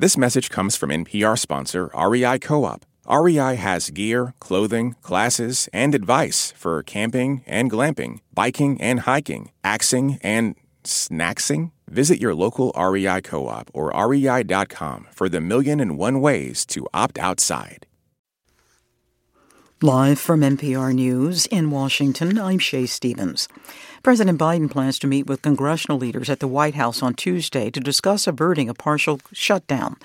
This message comes from NPR sponsor REI Co op. REI has gear, clothing, classes, and advice for camping and glamping, biking and hiking, axing and snacksing. Visit your local REI co op or rei.com for the million and one ways to opt outside. Live from NPR News in Washington, I'm Shay Stephens. President Biden plans to meet with congressional leaders at the White House on Tuesday to discuss averting a partial shutdown.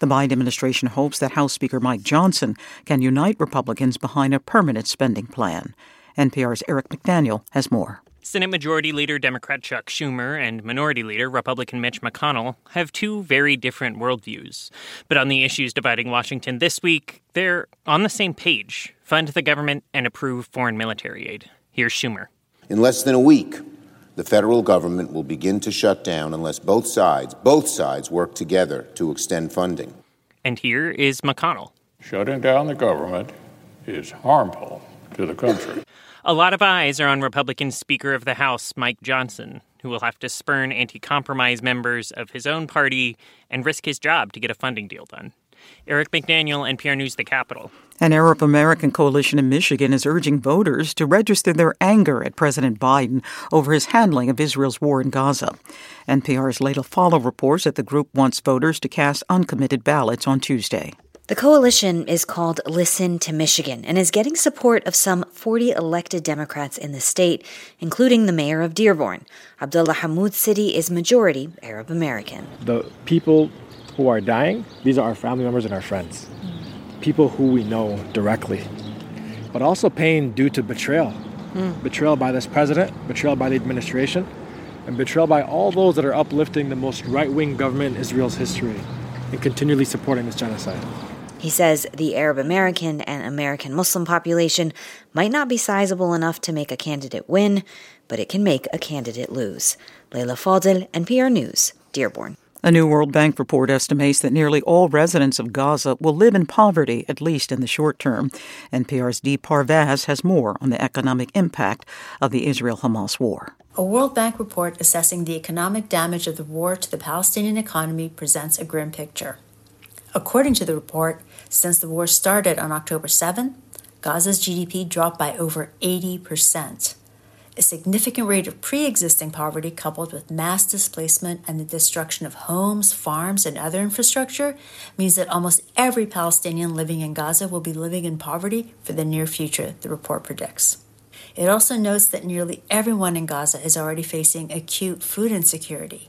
The Biden administration hopes that House Speaker Mike Johnson can unite Republicans behind a permanent spending plan. NPR's Eric McDaniel has more. Senate Majority Leader Democrat Chuck Schumer and Minority Leader Republican Mitch McConnell have two very different worldviews. But on the issues dividing Washington this week, they're on the same page fund the government and approve foreign military aid. Here's Schumer. In less than a week, the federal government will begin to shut down unless both sides, both sides work together to extend funding. And here is McConnell. Shutting down the government is harmful to the country. A lot of eyes are on Republican Speaker of the House Mike Johnson, who will have to spurn anti compromise members of his own party and risk his job to get a funding deal done. Eric McDaniel, NPR News, The Capitol. An Arab American coalition in Michigan is urging voters to register their anger at President Biden over his handling of Israel's war in Gaza. NPR's Leila Fadel reports that the group wants voters to cast uncommitted ballots on Tuesday. The coalition is called Listen to Michigan and is getting support of some 40 elected Democrats in the state, including the mayor of Dearborn. Abdullah Hammoud City is majority Arab American. The people who are dying, these are our family members and our friends, people who we know directly, but also pain due to betrayal. Mm. Betrayal by this president, betrayal by the administration, and betrayal by all those that are uplifting the most right wing government in Israel's history and continually supporting this genocide. He says the Arab American and American Muslim population might not be sizable enough to make a candidate win, but it can make a candidate lose. Leila Fadel, NPR News, Dearborn. A new World Bank report estimates that nearly all residents of Gaza will live in poverty, at least in the short term. NPR's Dee Parvaz has more on the economic impact of the Israel Hamas war. A World Bank report assessing the economic damage of the war to the Palestinian economy presents a grim picture. According to the report, since the war started on October 7, Gaza's GDP dropped by over 80%. A significant rate of pre existing poverty, coupled with mass displacement and the destruction of homes, farms, and other infrastructure, means that almost every Palestinian living in Gaza will be living in poverty for the near future, the report predicts. It also notes that nearly everyone in Gaza is already facing acute food insecurity.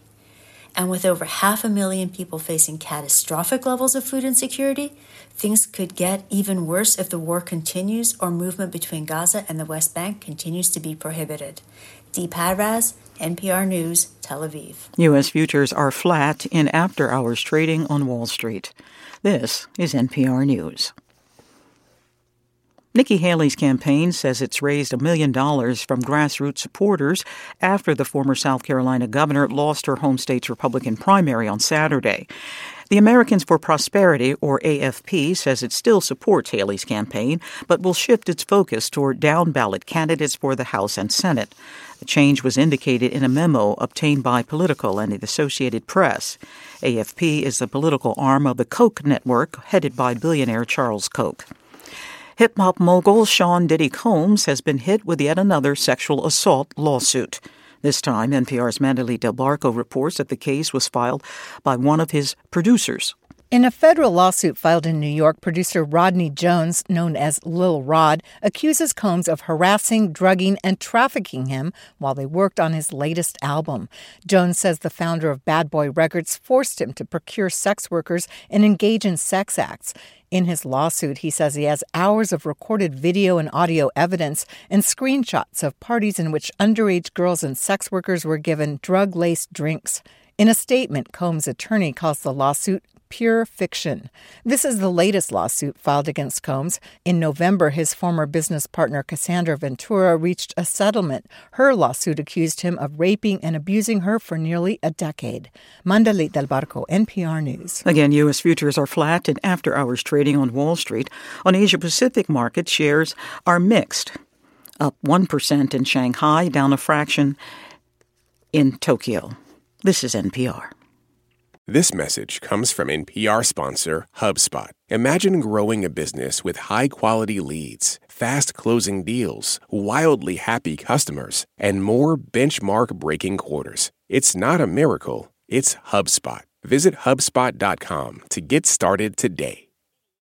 And with over half a million people facing catastrophic levels of food insecurity, things could get even worse if the war continues or movement between Gaza and the West Bank continues to be prohibited. Dee Parvaz, NPR News, Tel Aviv. U.S. futures are flat in after hours trading on Wall Street. This is NPR News. Nikki Haley's campaign says it's raised a million dollars from grassroots supporters after the former South Carolina governor lost her home state's Republican primary on Saturday. The Americans for Prosperity, or AFP, says it still supports Haley's campaign, but will shift its focus toward down ballot candidates for the House and Senate. The change was indicated in a memo obtained by Politico and the Associated Press. AFP is the political arm of the Koch network, headed by billionaire Charles Koch. Hip hop mogul Sean Diddy Combs has been hit with yet another sexual assault lawsuit. This time, NPR's Mandalit Del Barco reports that the case was filed by one of his producers. In a federal lawsuit filed in New York, producer Rodney Jones, known as Lil Rod, accuses Combs of harassing, drugging, and trafficking him while they worked on his latest album. Jones says the founder of Bad Boy Records forced him to procure sex workers and engage in sex acts. In his lawsuit, he says he has hours of recorded video and audio evidence and screenshots of parties in which underage girls and sex workers were given drug laced drinks. In a statement, Combs' attorney calls the lawsuit pure fiction. This is the latest lawsuit filed against Combs. In November, his former business partner Cassandra Ventura reached a settlement. Her lawsuit accused him of raping and abusing her for nearly a decade. Mandalit Del Barco, NPR News. Again, U.S. futures are flat in after hours trading on Wall Street. On Asia Pacific markets, shares are mixed. Up 1% in Shanghai, down a fraction in Tokyo. This is NPR. This message comes from NPR sponsor HubSpot. Imagine growing a business with high quality leads, fast closing deals, wildly happy customers, and more benchmark breaking quarters. It's not a miracle, it's HubSpot. Visit HubSpot.com to get started today.